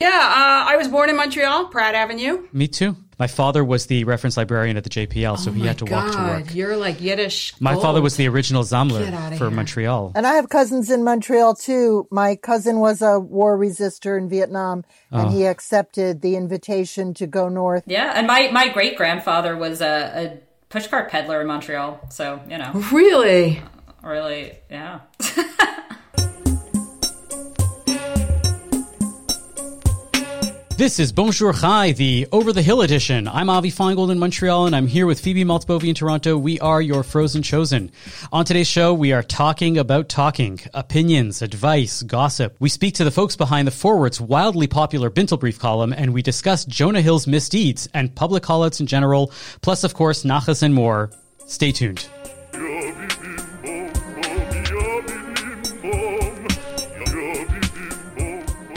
Yeah, uh, I was born in Montreal, Pratt Avenue. Me too. My father was the reference librarian at the JPL, so oh he had to walk to work. You're like Yiddish. My father was the original Zamler for here. Montreal. And I have cousins in Montreal too. My cousin was a war resistor in Vietnam and Oh. he accepted the invitation to go north. Yeah, and my, my great grandfather was a, a pushcart peddler in Montreal. So, you know, Really? really, yeah. This is Bonjour Chai, the Over the Hill edition. I'm Avi Finegold in Montreal, and I'm here with Phoebe Maltz Bovy in Toronto. We are your Frozen Chosen. On today's show, we are talking about talking, opinions, advice, gossip. We speak to the folks behind the Forward's wildly popular Bintel Brief column, and we discuss Jonah Hill's misdeeds and public callouts in general, plus, of course, Nachas and more. Stay tuned.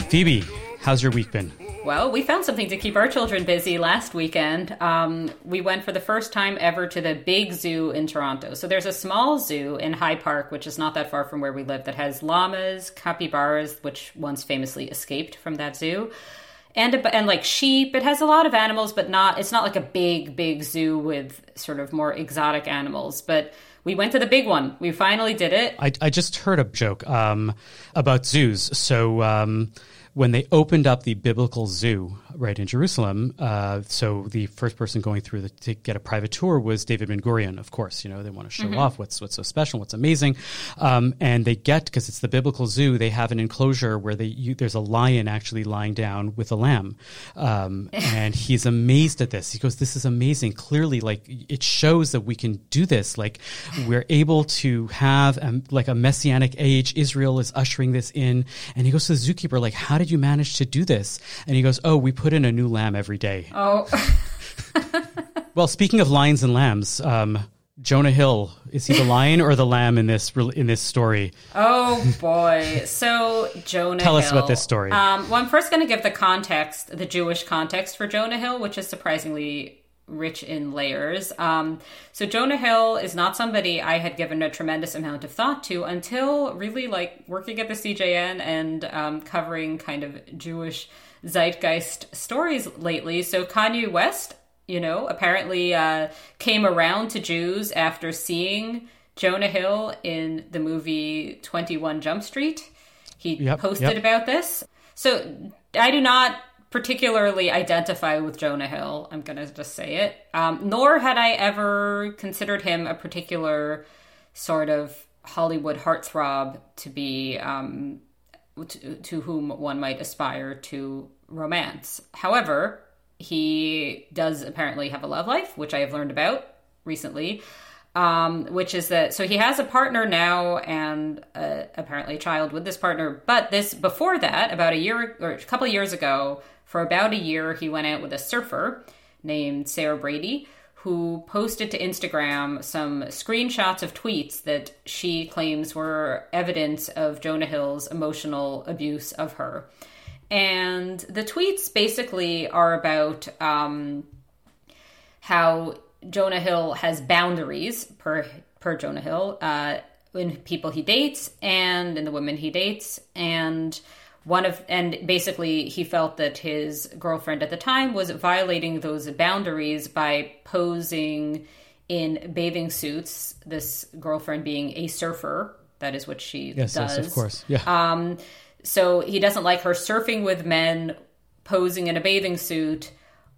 Phoebe, how's your week been? Well, we found something to keep our children busy last weekend. Um, we went for the first time ever to the big zoo in Toronto. So there's a small zoo in High Park, which is not that far from where we live, that has llamas, capybaras, which once famously escaped from that zoo, and and like sheep. It has a lot of animals, but not. It's not like a big, big zoo with sort of more exotic animals, but. We went to the big one. We finally did it. I, I just heard a joke um, about zoos. So um, when they opened up the biblical zoo right in Jerusalem, uh, so the first person going through the, to get a private tour was David Ben Gurion. Of course, you know they want to show Mhm. off what's what's so special, what's amazing, um, and they get because it's the biblical zoo. They have an enclosure where they you, there's a lion actually lying down with a lamb, um, and he's amazed at this. He goes, "This is amazing. Clearly, like it shows that we can do this. Like we're able to have um, like a messianic age. Israel is ushering this in." And he goes to the zookeeper, like, "How did you manage to do this?" And he goes, "Oh, we put in a new lamb every day." Oh, Well, speaking of lions and lambs, um, Jonah Hill is he the lion or the lamb in this in this story? Oh boy! So Jonah. Tell us about this story. Um, well, I'm first going to give the context, the Jewish context for Jonah Hill, which is surprisingly rich in layers. Um, so Jonah Hill is not somebody I had given a tremendous amount of thought to until really like working at the CJN and um, covering kind of Jewish zeitgeist stories lately. So Kanye West, you know, apparently uh, came around to Jews after seeing Jonah Hill in the movie 21 Jump Street. He Yep, posted yep. about this. So I do not particularly identify with Jonah Hill. I'm going to just say it. Um, nor had I ever considered him a particular sort of Hollywood heartthrob to be um, to, to whom one might aspire to romance. However, he does apparently have a love life, which I have learned about recently. Um, which is that so he has a partner now and uh, apparently a child with this partner. But this before that, about a year or a couple years ago, for about a year, he went out with a surfer named Sarah Brady, who posted to Instagram some screenshots of tweets that she claims were evidence of Jonah Hill's emotional abuse of her. And the tweets basically are about um, how Jonah Hill has boundaries per per Jonah Hill uh, in people he dates and in the women he dates, and one of and basically he felt that his girlfriend at the time was violating those boundaries by posing in bathing suits. This girlfriend being a surfer, that is what she Yes, does. yes, of course, yeah. Um, so he doesn't like her surfing with men, posing in a bathing suit,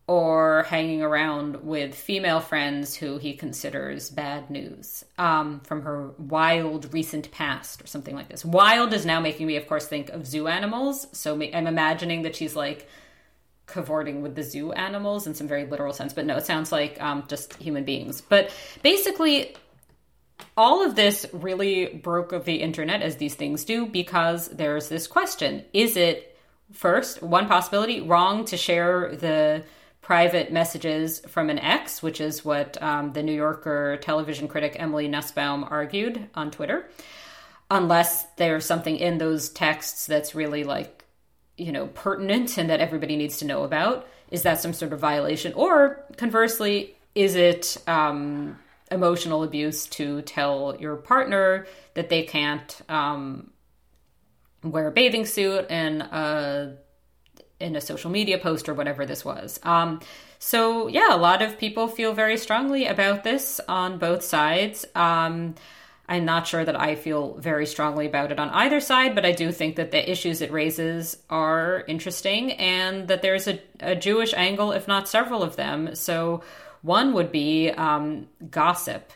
or hanging around with female friends who he considers bad news um, from her wild recent past or something like this. Wild is now making me, of course, think of zoo animals. So I'm imagining that she's like cavorting with the zoo animals in some very literal sense. But no, it sounds like um, just human beings. But basically, all of this really broke of the internet as these things do because there's this question is it first one possibility wrong to share the private messages from an ex which is what um, the new yorker television critic emily nussbaum argued on twitter. Unless there's something in those texts that's really like you know pertinent and that everybody needs to know about is that some sort of violation? Or conversely is it um, emotional abuse to tell your partner that they can't um, wear a bathing suit and uh, in a social media post or whatever this was. Um, so yeah, a lot of people feel very strongly about this on both sides. Um, I'm not sure that I feel very strongly about it on either side, but I do think that the issues it raises are interesting and that there's a, a Jewish angle, if not several of them. So, one would be um, gossip,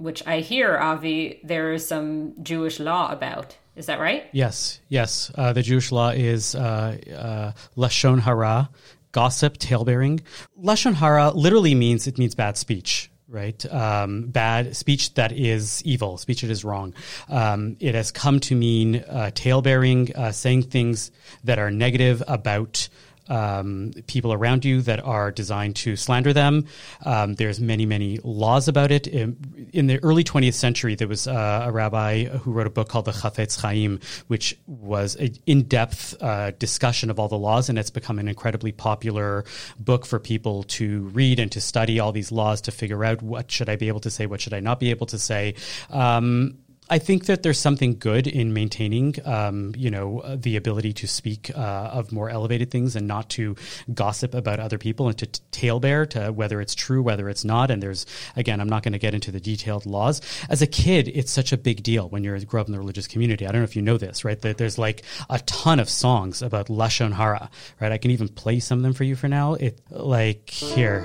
which I hear, Avi, there is some Jewish law about. Is that right? Yes, yes. Uh, the Jewish law is uh, uh, lashon hara, gossip, talebearing. Lashon hara literally means it means bad speech right? Um, bad speech that is evil, speech that is wrong. Um, it has come to mean uh, talebearing, uh, saying things that are negative about um, people around you that are designed to slander them. Um, there's many, many laws about it. In, in the early 20th century, there was uh, a rabbi who wrote a book called the Chafetz Chaim, which was an in-depth uh, discussion of all the laws, and it's become an incredibly popular book for people to read and to study all these laws to figure out what should I be able to say, what should I not be able to say. Um, I think that there's something good in maintaining, um, you know, the ability to speak uh, of more elevated things and not to gossip about other people and to t- talebear to whether it's true, whether it's not. And there's, again, I'm not going to get into the detailed laws. As a kid, it's such a big deal when you grow up in the religious community. I don't know if you know this, right? That there's like a ton of songs about lashon hara, right? I can even play some of them for you for now. It like here.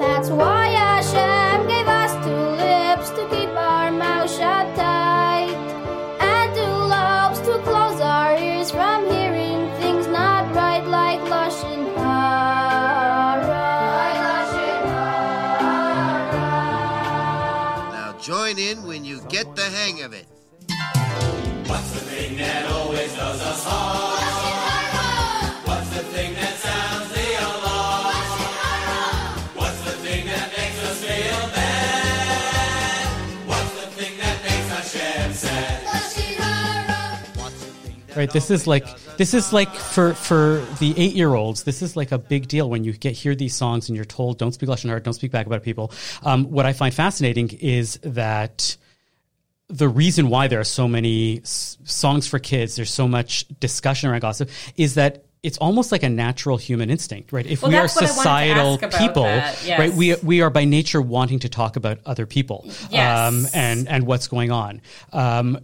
That's why Hashem gave get the hang of it. What's the thing that always does us harm? What's the thing that sounds the alarm? What's the thing that makes us feel bad? What's the thing that makes Hashem sad? Right. This is like this is like for for the eight year olds. This is like a big deal when you get hear these songs and you're told don't speak lashon hara, don't speak back about people. Um, what I find fascinating is that the reason why there are so many s- songs for kids, there's so much discussion around gossip, is that it's almost like a natural human instinct, right? If Well, we are that's what I wanted to societal people, yes. right? We we are by nature wanting to talk about other people, Yes. um, and and what's going on. Um,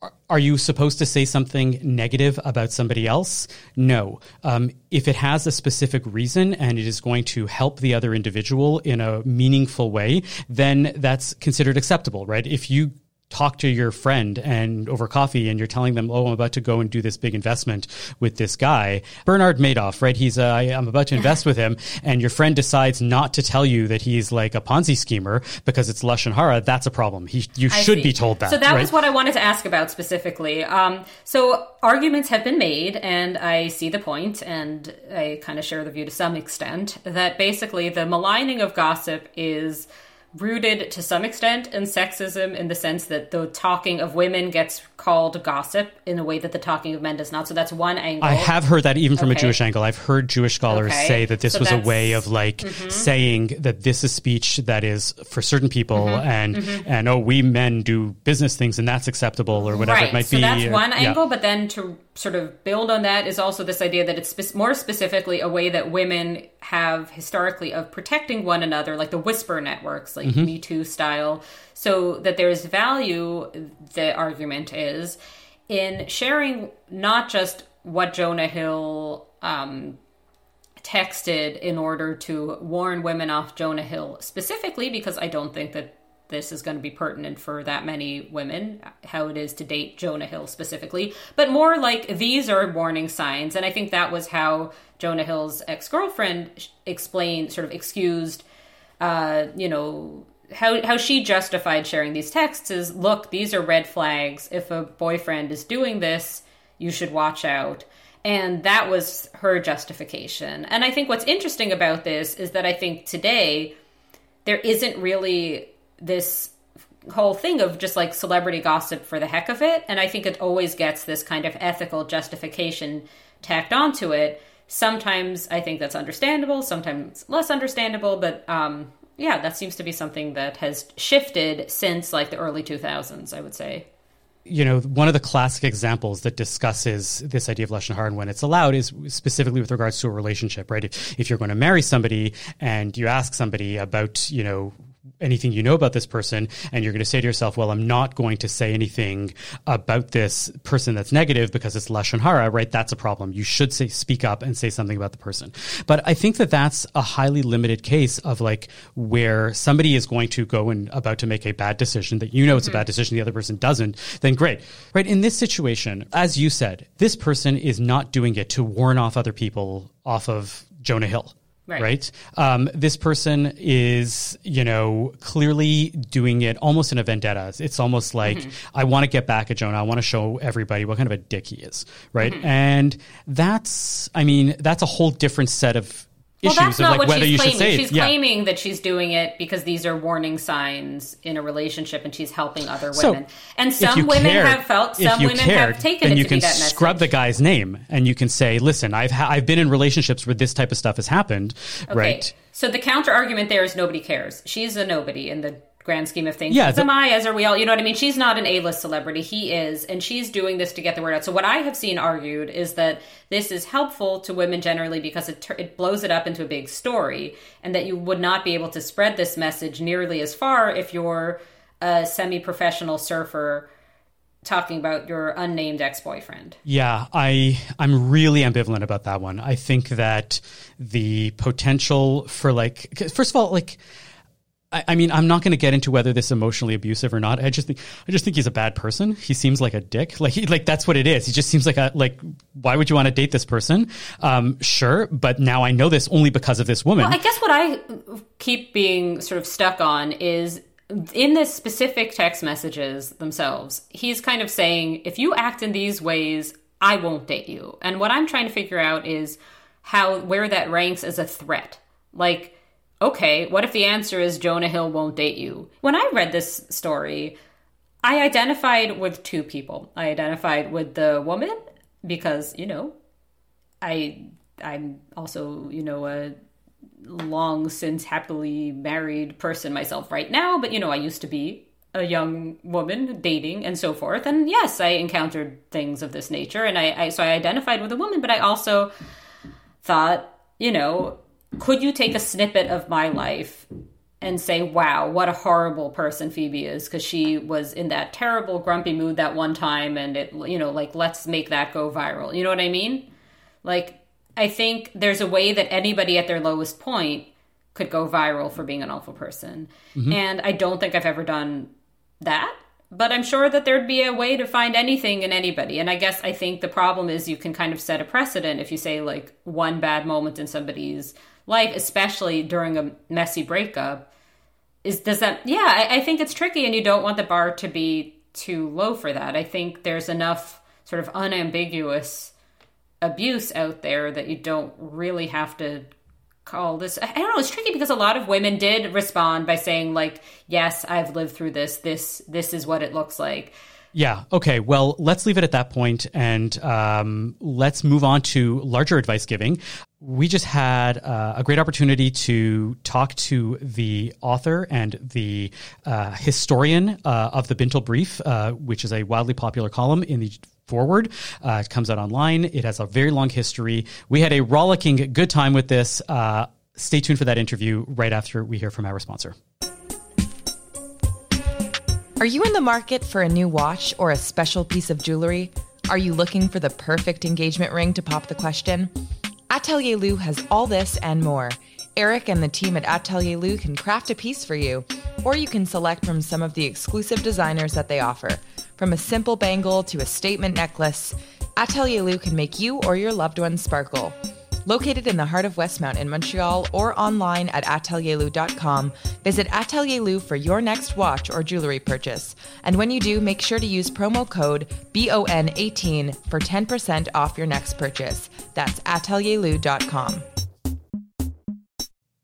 are- are you supposed to say something negative about somebody else? No. Um, if it has a specific reason and it is going to help the other individual in a meaningful way, then that's considered acceptable, right? If you talk to your friend and over coffee and you're telling them, oh, I'm about to go and do this big investment with this guy, Bernard Madoff, right? He's, uh, I, I'm about to invest with him. And your friend decides not to tell you that he's like a Ponzi schemer because it's Lashon Hara. That's a problem. He, you I should see. be told that. So that right? was what I wanted to ask about specifically. Um, so arguments have been made, and I see the point, and I kind of share the view to some extent that basically the maligning of gossip is rooted to some extent in sexism in the sense that the talking of women gets called gossip in a way that the talking of men does not. So that's one angle. I have heard that even from a Jewish angle. I've heard Jewish scholars Okay. say that this So was a Mm-hmm. way of like saying that this is speech that is for certain people Mm-hmm. and and oh we men do business things and that's acceptable or whatever right. it might so be. So that's or- one yeah. angle, but then to sort of build on that is also this idea that it's spe- more specifically a way that women have historically of protecting one another, like the whisper networks, like Mm-hmm. Me Too style, so that there's value. The argument is in sharing not just what Jonah Hill. Um, texted in order to warn women off Jonah Hill specifically because I don't think that this is going to be pertinent for that many women, how it is to date Jonah Hill specifically, but more like these are warning signs. And I think that was how Jonah Hill's ex girlfriend explained, sort of excused, uh, you know, how, how she justified sharing these texts is look, these are red flags. If a boyfriend is doing this, you should watch out. And that was her justification. And I think what's interesting about this is that I think today there isn't really this whole thing of just like celebrity gossip for the heck of it. And I think it always gets this kind of ethical justification tacked onto it. Sometimes I think that's understandable, sometimes less understandable, but um, yeah, that seems to be something that has shifted since like the early 2000s, I would say. you know, one of the classic examples that discusses this idea of lashon hara and when it's allowed is specifically with regards to a relationship, right? If, if you're going to marry somebody and you ask somebody about, you know, anything you know about this person and you're going to say to yourself well i'm not going to say anything about this person that's negative because it's lashon hara right? That's a problem. You should say speak up and say something about the person. But i think that that's a highly limited case of like where somebody is going to go and about to make a bad decision that you know it's a bad mm-hmm. decision the other person doesn't then great. Right in this situation as you said this person is not doing it to warn off other people off of jonah hill Right. right? Um, this person is, you know, clearly doing it almost in a vendetta. It's almost like Mm-hmm. I want to get back at Jonah. I want to show everybody what kind of a dick he is, right? Mm-hmm. And that's, I mean, that's a whole different set of Well, that's of not like what whether she's you claiming. should say she's it. Yeah. claiming that she's doing it because these are warning signs in a relationship, and she's helping other So, women. and some women cared- have felt, some women cared, have taken then it you to can be that message. scrub the guy's name and you can say, "Listen, I've ha- I've been in relationships where this type of stuff has happened." Okay. Right? So the counter argument there is nobody cares. She's a nobody in the grand scheme of things. Yeah, the- am I, as are we all. You know what I mean? She's not an A-list celebrity. He is, and she's doing this to get the word out. So what I have seen argued is that this is helpful to women generally because it it blows it up into a big story, and that you would not be able to spread this message nearly as far if you're a semi-professional surfer talking about your unnamed ex-boyfriend. Yeah, I I'm really ambivalent about that one. I think that the potential for like first of all like I, I mean I'm not going to get into whether this is emotionally abusive or not. I just think I just think he's a bad person. He seems like a dick. Like he, like that's what it is. He just seems like a like why would you want to date this person? Um sure, but now I know this only because of this woman. Well, I guess what I keep being sort of stuck on is in the specific text messages themselves, he's kind of saying, if you act in these ways, I won't date you. And what I'm trying to figure out is how where that ranks as a threat. Like, okay, what if the answer is Jonah Hill won't date you? When I read this story, I identified with two people. I identified with the woman because, you know, I I'm also, you know, a long since happily married person myself right now, but you know, I used to be a young woman dating and so forth. And yes, I encountered things of this nature and I, I so I identified with a woman, but I also thought, you know, could you take a snippet of my life and say, wow, what a horrible person Phoebe is because she was in that terrible grumpy mood that one time and it, you know, like, let's make that go viral. You know what I mean? Like, I think there's a way that anybody at their lowest point could go viral for being an awful person. Mm-hmm. And I don't think I've ever done that. But I'm sure that there'd be a way to find anything in anybody. And I guess I think the problem is you can kind of set a precedent if you say like one bad moment in somebody's life, especially during a messy breakup. Is does that yeah, I, I think it's tricky and you don't want the bar to be too low for that. I think there's enough sort of unambiguous abuse out there that you don't really have to call this I don't know, it's tricky because a lot of women did respond by saying like, "Yes, I've lived through this. This this is what it looks like." Yeah. Okay. Well, let's leave it at that point and um, let's move on to larger advice giving. We just had uh, a great opportunity to talk to the author and the uh, historian uh, of the Bintel Brief, uh, which is a wildly popular column in the Forward. Uh, it comes out online. It has a very long history. We had a rollicking good time with this. Uh, stay tuned for that interview right after we hear from our sponsor. Are you in the market for a new watch or a special piece of jewelry? Are you looking for the perfect engagement ring to pop the question? Atelier Lou has all this and more. Eric and the team at Atelier Lou can craft a piece for you, or you can select from some of the exclusive designers that they offer. From a simple bangle to a statement necklace, Atelier Lou can make you or your loved ones sparkle. Located in the heart of Westmount in Montreal or online at atelierlou.com, visit Atelier Lou for your next watch or jewelry purchase. And when you do, make sure to use promo code BON18 for 10% off your next purchase. That's atelierlou.com.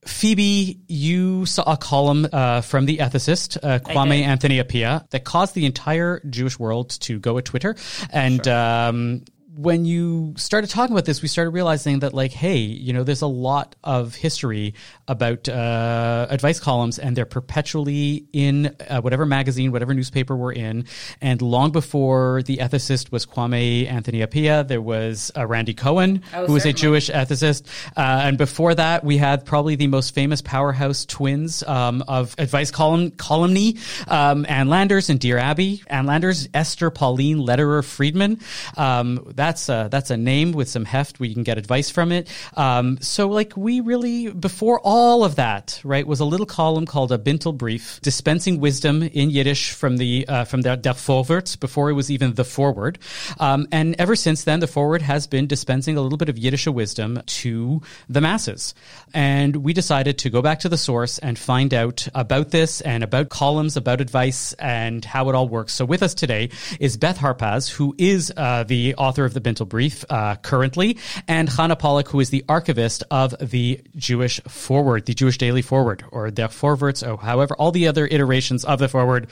Phoebe, you saw a column uh, from the ethicist uh, Kwame. Anthony Appiah that caused the entire Jewish world to go at Twitter and um, when you started talking about this, we started realizing that, like, hey, you know, there's a lot of history about uh, advice columns, and they're perpetually in uh, whatever magazine, whatever newspaper we're in. And long before the ethicist was Kwame Anthony Appiah, there was uh, Randy Cohen, Oh, who was a. Jewish ethicist. Uh, and before that, we had probably the most famous powerhouse twins um, of advice column columny, um, Ann Landers and Dear Abby. Ann Landers, Esther Pauline Lederer Friedman. Um, that's a, that's a name with some heft where you can get advice from it. Um, so like we really before all of that, right, was a little column called a Bintel Brief, dispensing wisdom in Yiddish from the uh, from the Der Vorwärts before it was even the forward. Um, and ever since then, the forward has been dispensing a little bit of Yiddish wisdom to the masses. And we decided to go back to the source and find out about this and about columns, about advice, and how it all works. So with us today is Beth Harpaz, who is uh, the author of the Bintel Brief uh, currently, and Chana Pollack, who is the archivist of the Jewish Forward, the Jewish Daily Forward, or Der Vorwärts, or however, all the other iterations of the Forward.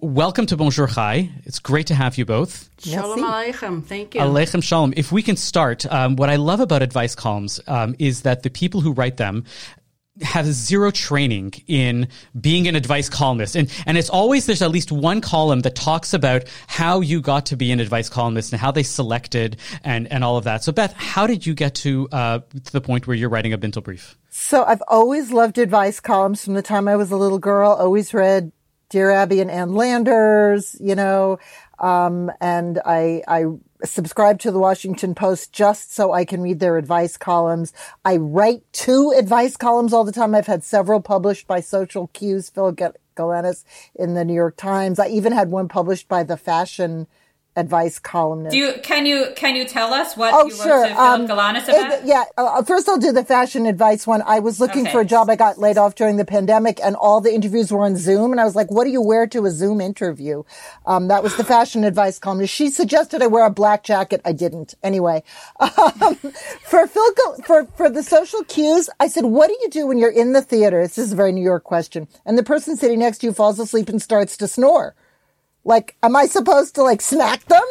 Welcome to Bonjour Chai. It's great to have you both. Shalom Aleichem. Thank you. Aleichem Shalom. If we can start, um, what I love about advice columns um, is that the people who write them have zero training in being an advice columnist. And, and it's always, there's at least one column that talks about how you got to be an advice columnist and how they selected and, and all of that. So Beth, how did you get to, uh, to the point where you're writing a Bintel brief? So I've always loved advice columns from the time I was a little girl. Always read Dear Abby and Ann Landers, you know, um, and I I subscribe to the Washington Post just so I can read their advice columns. I write two advice columns all the time. I've had several published by Social Q's, Phil Gal- Galanis in the New York Times. I even had one published by the fashion advice columnist. Do you can you can you tell us what Oh, you wrote sure. to Um, Philip Galanis it- about? yeah. Uh, first, I'll do the fashion advice one. I was looking Okay. for a job. I got laid off during the pandemic, and all the interviews were on Zoom. And I was like, "What do you wear to a Zoom interview?" Um, that was the fashion advice columnist. She suggested I wear a black jacket. I didn't. Anyway, um, for Phil, for for the social cues, I said, "What do you do when you're in the theater?" This is a very New York question, and the person sitting next to you falls asleep and starts to snore. Like, am I supposed to like smack them?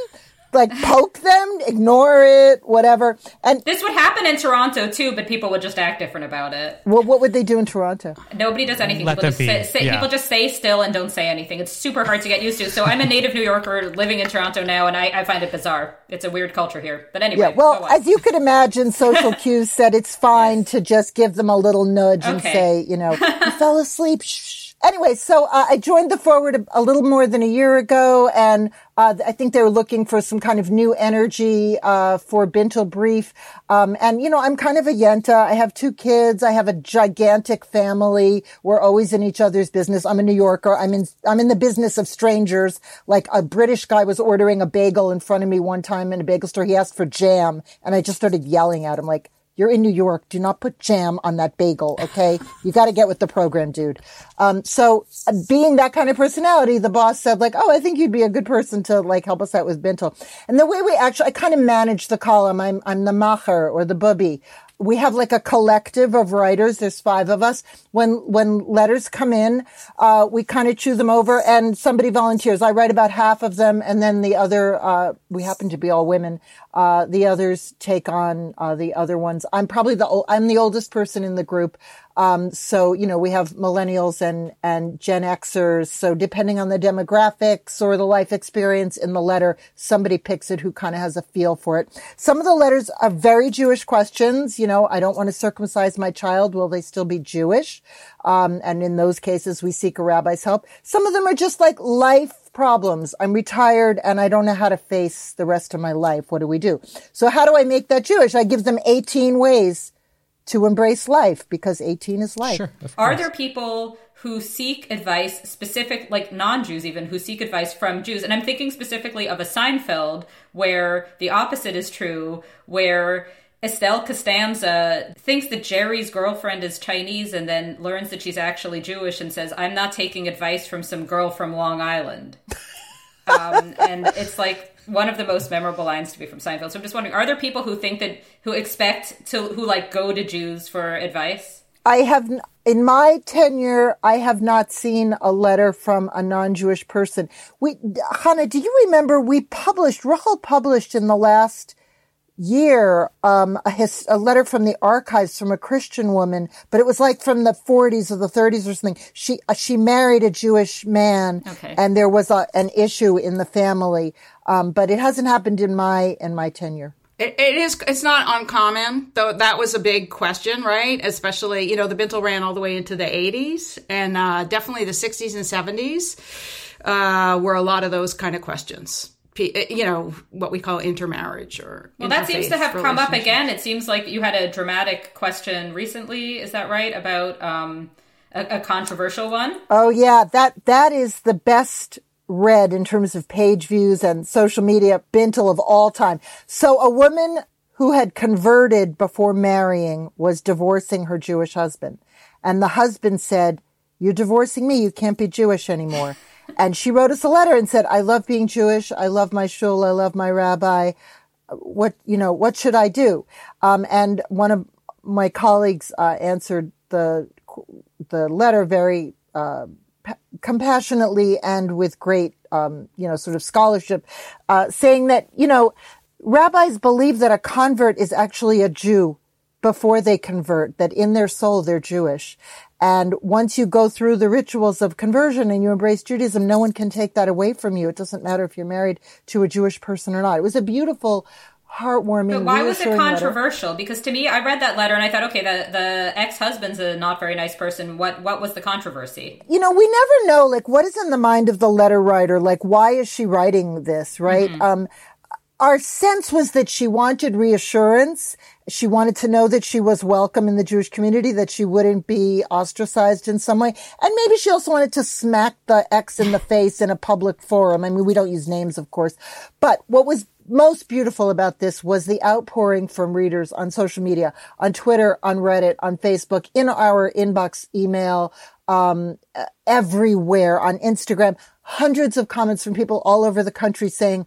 Like poke them, ignore it, whatever. And This would happen in Toronto too, but people would just act different about it. well, what would they do in Toronto? Nobody does anything. Let people them just be, Say, say, yeah. People just stay still and don't say anything. It's super hard to get used to. So I'm a native New Yorker living in Toronto now, and I, I find it bizarre. It's a weird culture here. But anyway, Yeah, well, as you could imagine, social cues said it's fine to just give them a little nudge and say, you know, you fell asleep. Shh. Anyway, so uh, I joined the Forward a, a little more than a year ago, and uh, I think they were looking for some kind of new energy uh, for Bintel Brief. Um, and you know, I'm kind of a yenta. I have two kids. I have a gigantic family. We're always in each other's business. I'm a New Yorker. I'm in I'm in the business of strangers. Like a British guy was ordering a bagel in front of me one time in a bagel store. He asked for jam, and I just started yelling at him like. You're in New York. Do not put jam on that bagel, okay? You got to get with the program, dude. Um, so uh, being that kind of personality, the boss said like, "Oh, I think you'd be a good person to like help us out with Bintel." And the way we actually, I kind of manage the column. I'm I'm the macher or the bubby. We have like a collective of writers. There's five of us. When when letters come in, uh, we kind of chew them over, and somebody volunteers. I write about half of them, and then the other. Uh, we happen to be all women. Uh, the others take on uh, the other ones. I'm probably the I'm the oldest person in the group. Um, so you know we have millennials and and Gen Xers. So depending on the demographics or the life experience in the letter, somebody picks it who kind of has a feel for it. Some of the letters are very Jewish questions. You know, I don't want to circumcise my child. Will they still be Jewish? Um, and in those cases, we seek a rabbi's help. Some of them are just like life problems. I'm retired and I don't know how to face the rest of my life. What do we do? So how do I make that Jewish? I give them 18 ways to embrace life because 18 is life. Sure. Of Are there people who seek advice, specific, like non Jews even, who seek advice from Jews? And I'm thinking specifically of a Seinfeld where the opposite is true, where Estelle Costanza thinks that Jerry's girlfriend is Chinese and then learns that she's actually Jewish and says, I'm not taking advice from some girl from Long Island. um, and it's like one of the most memorable lines to be from Seinfeld. So I'm just wondering, are there people who think that, who expect to, who like go to Jews for advice? I have, in my tenure, I have not seen a letter from a non-Jewish person. We, Chana, do you remember we published, Rachel published in the last year um, a, his, a letter from the archives from a Christian woman, but it was like from the 40s or the 30s or something. She uh, she married a Jewish man, Okay. and there was a, an issue in the family. Um, but it hasn't happened in my in my tenure. It, it is. It's not uncommon, though. That was a big question, right? Especially, you know, the Bintel ran all the way into the '80s, and uh, definitely the '60s and '70s uh, were a lot of those kind of questions. You know, what we call intermarriage or. Well, that seems to have come up again. It seems like you had a dramatic question recently. Is that right? About um, a, a controversial one? Oh yeah, that that is the best read in terms of page views and social media Bintel of all time. So a woman who had converted before marrying was divorcing her Jewish husband. And the husband said, "You're divorcing me. You can't be Jewish anymore." and she wrote us a letter and said, "I love being Jewish. I love my shul. I love my rabbi. What, you know, what should I do?" Um, and one of my colleagues uh, answered the the letter very uh, compassionately and with great, um, you know, sort of scholarship, uh, saying that you know, rabbis believe that a convert is actually a Jew before they convert, that in their soul they're Jewish. And once you go through the rituals of conversion and you embrace Judaism, no one can take that away from you. It doesn't matter if you're married to a Jewish person or not. It was a beautiful, heartwarming. But why was it reassuring letter. controversial? Because to me, I read that letter and I thought, okay, the the ex husband's a not very nice person. What what was the controversy? you know, we never know, like, what is in the mind of the letter writer? Like, why is she writing this, right? Um, our sense was that she wanted reassurance. She wanted to know that she was welcome in the Jewish community, that she wouldn't be ostracized in some way. And maybe she also wanted to smack the ex in the face in a public forum. I mean, we don't use names, of course. But what was most beautiful about this was the outpouring from readers on social media, on Twitter, on Reddit, on Facebook, in our inbox email, um, everywhere on Instagram. Hundreds of comments from people all over the country saying,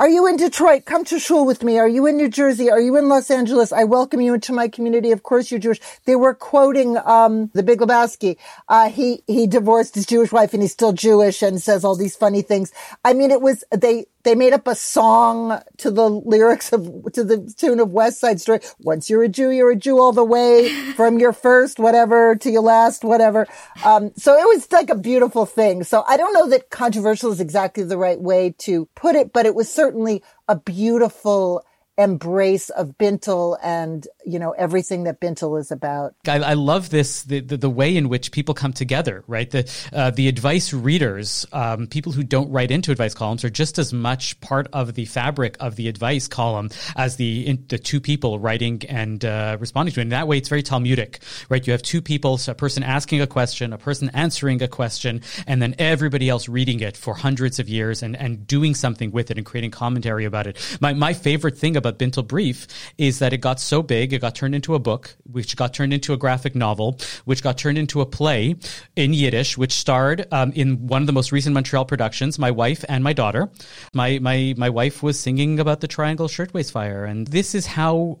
are you in Detroit? Come to shul with me. Are you in New Jersey? Are you in Los Angeles? I welcome you into my community. Of course you're Jewish. They were quoting, um, the Big Lebowski. Uh, he, he divorced his Jewish wife and he's still Jewish and says all these funny things. I mean, it was, they, they made up a song to the lyrics of, to the tune of West Side Story. Once you're a Jew, you're a Jew all the way from your first whatever to your last whatever. Um, so it was like a beautiful thing. So I don't know that controversial is exactly the right way to put it, but it was certainly a beautiful embrace of Bintel and, you know, everything that Bintel is about. I, I love this the, the the way in which people come together, right? The uh, the advice readers, um, people who don't write into advice columns, are just as much part of the fabric of the advice column as the in, the two people writing and uh, responding to it. And that way, it's very Talmudic, right? You have two people, so a person asking a question, a person answering a question, and then everybody else reading it for hundreds of years and and doing something with it and creating commentary about it. My my favorite thing about Bintel Brief is that it got so big, it got turned into a book, which got turned into a graphic novel, which got turned into a play in Yiddish, which starred um, in one of the most recent Montreal productions. My wife and my daughter. My my my wife was singing about the Triangle Shirtwaist Fire, and this is how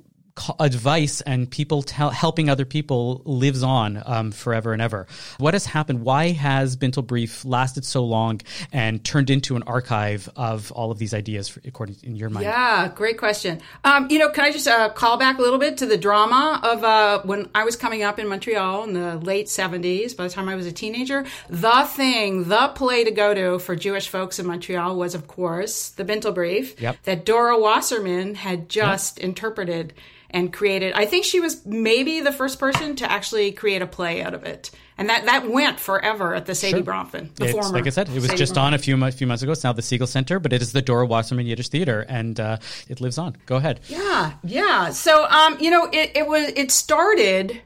advice and people tell, helping other people lives on um, forever and ever. What has happened? Why has Bintel Brief lasted so long and turned into an archive of all of these ideas, for, according in your mind? Yeah, great question. Um, you know, can I just uh, call back a little bit to the drama of uh, when I was coming up in Montreal in the late 70s, by the time I was a teenager? The thing, the play to go to for Jewish folks in Montreal was, of course, the Bintel Brief Yep. that Dora Wasserman had just interpreted and created. I think she was maybe the first person to actually create a play out of it. And that, that went forever at the Saidye Sure. Bronfman. The It's, former like I said, it was Saidye just Bronfman. on a few mo- few months ago. It's now the Segal Center, but it is the Dora Wasserman Yiddish Theater, and uh, it lives on. Go ahead. Yeah, yeah. So, um, you know, it, it was it started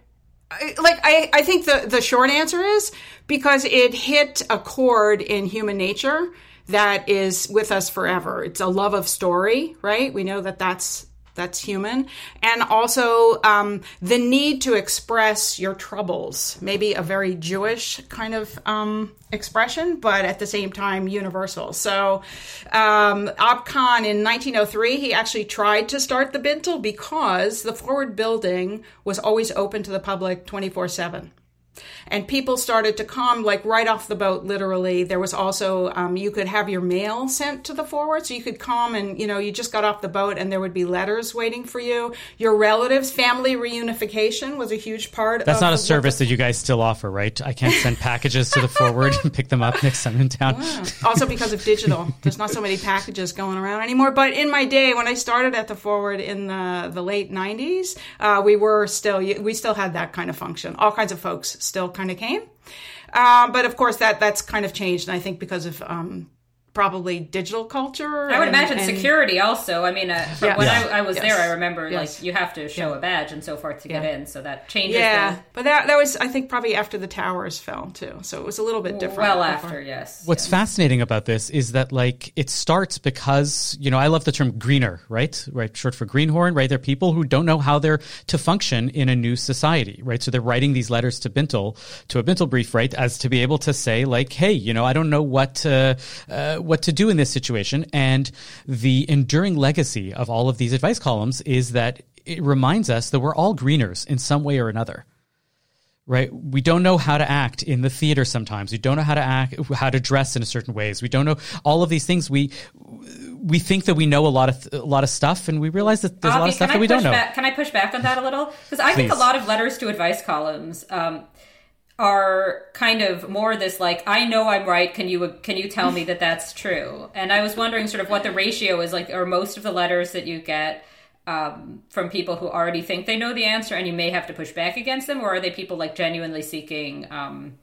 like I, I think the the short answer is because it hit a chord in human nature that is with us forever. It's a love of story, right? We know that that's that's human, and also um, the need to express your troubles. Maybe a very Jewish kind of um, expression, but at the same time universal. So, um, Cahan in 1903, he actually tried to start the Bintel because the forward building was always open to the public 24 7. And people started to come like right off the boat literally. There was also um, you could have your mail sent to the forward so you could come and you know you just got off the boat and there would be letters waiting for you. Your relatives family reunification was a huge part That's not a service that you guys still offer, right? I can't send packages to the forward and pick them up next time in town. also because of digital. There's not so many packages going around anymore. But in my day when i started at the forward in the, the late 90s uh, we were still we still had that kind of function. All kinds of folks still kind of came. Uh, but of course that that's kind of changed and i think because of um, probably digital culture I would and- imagine and- security also. I mean, uh, from Yeah. when Yeah. I, I was Yes. there, I remember Yes. like you have to show a badge and so forth to get Yeah. in, so that changes. yeah the, but that that was i think probably after the towers fell too so it was a little bit different well before. after, yes. What's fascinating about this is that like it starts because you know I love the term greener, right? Right, short for greenhorn, right? They're people who don't know how they're to function in a new society, right? So they're writing these letters to Bintel, to a Bintel brief, right, as to be able to say like, hey, you know, I don't know what uh, uh, what to do in this situation, and the enduring legacy of all of these advice columns is that it reminds us that we're all greeners in some way or another right? We don't know how to act in the theater sometimes. We don't know how to act how to dress in a certain ways. We don't know all of these things. We we think that we know a lot of a lot of stuff and we realize that there's a lot of stuff that we I push don't know. Back, can I push back on that a little? Because I think a lot of letters to advice columns um, are kind of more this like, I know I'm right. Can you can you tell me that that's true? And I was wondering sort of what the ratio is like. Are most of the letters that you get um, from people who already think they know the answer, and you may have to push back against them, or are they people like genuinely seeking um,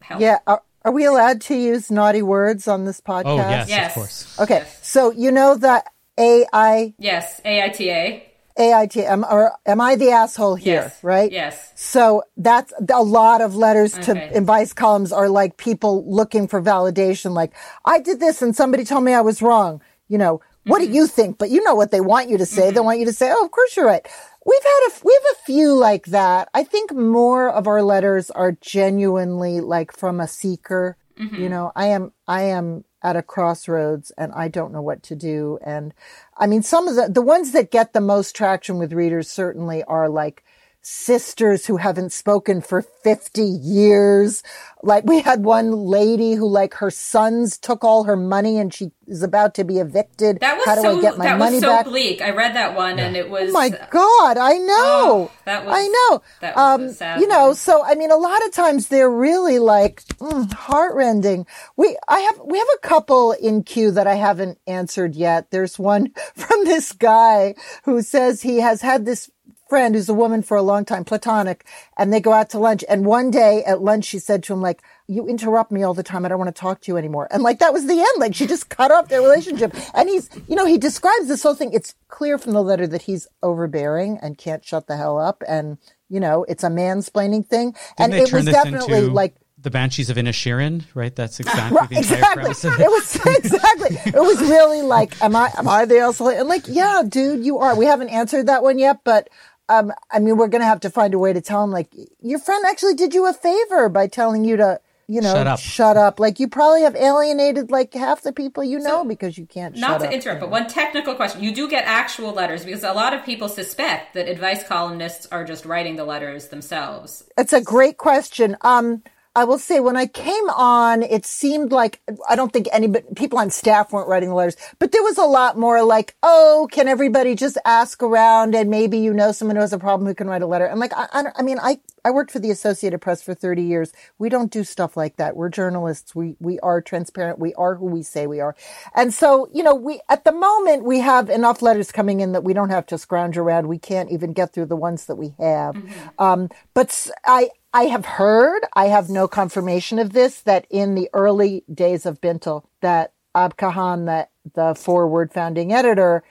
help? Yeah. Are, are we allowed to use naughty words on this podcast? oh yes, Yes. of course Okay. So you know that AI, Yes, AITA. AIT, am, or am I the asshole here? Yes. Right? Yes. So that's a lot of letters to advice columns are like people looking for validation. Like, I did this and somebody told me I was wrong. You know, what Mm-hmm. do you think? But you know what they want you to say. They want you to say, oh, of course you're right. We've had a, we have a few like that. I think more of our letters are genuinely like from a seeker. Mm-hmm. You know, I am, I am at a crossroads and I don't know what to do. And I mean, some of the, the ones that get the most traction with readers certainly are like sisters who haven't spoken for 50 years. Like we had one lady who like her sons took all her money and she is about to be evicted. That was How do so I get my that money was so back? bleak. I read that one and it was Oh my God, I know. Oh, that was- I know. that was um, sad you know, so I mean, a lot of times they're really like mm, heartrending. We, I have, we have a couple in queue that I haven't answered yet. There's one from this guy who says he has had this friend who's a woman for a long time, platonic, and they go out to lunch. And one day at lunch, she said to him, like, you interrupt me all the time. I don't want to talk to you anymore. And like, that was the end. Like, she just cut off their relationship. And he's, you know, he describes this whole thing. It's clear from the letter that he's overbearing and can't shut the hell up. And, you know, it's a mansplaining thing. and Didn't they it turn was this definitely into like, the banshees of Inisherin right that's exactly Right, the entire exactly. premise of It was exactly. It was really like, am I am I the asshole? And like, yeah, dude, you are. We haven't answered that one yet, but um, I mean, we're gonna have to find a way to tell him like, your friend actually did you a favor by telling you to, you know, Shut up. Shut up. Like, you probably have alienated like half the people you know because you can't. not shut to up. interrupt, but one technical question. You do get actual letters because a lot of people suspect that advice columnists are just writing the letters themselves. It's a great question. Um, I will say when I came on, it seemed like I don't think any but people on staff weren't writing the letters, but there was a lot more like, oh, can everybody just ask around and maybe you know someone who has a problem who can write a letter. And like, I, I, I mean, I I worked for the Associated Press for thirty years. We don't do stuff like that. We're journalists. We we are transparent. We are who we say we are. And so you know, we at the moment we have enough letters coming in that we don't have to scrounge around. We can't even get through the ones that we have. Um, but I, I have heard, I have no confirmation of this, that in the early days of Bintel, that Ab Cahan, the, the forward founding editor,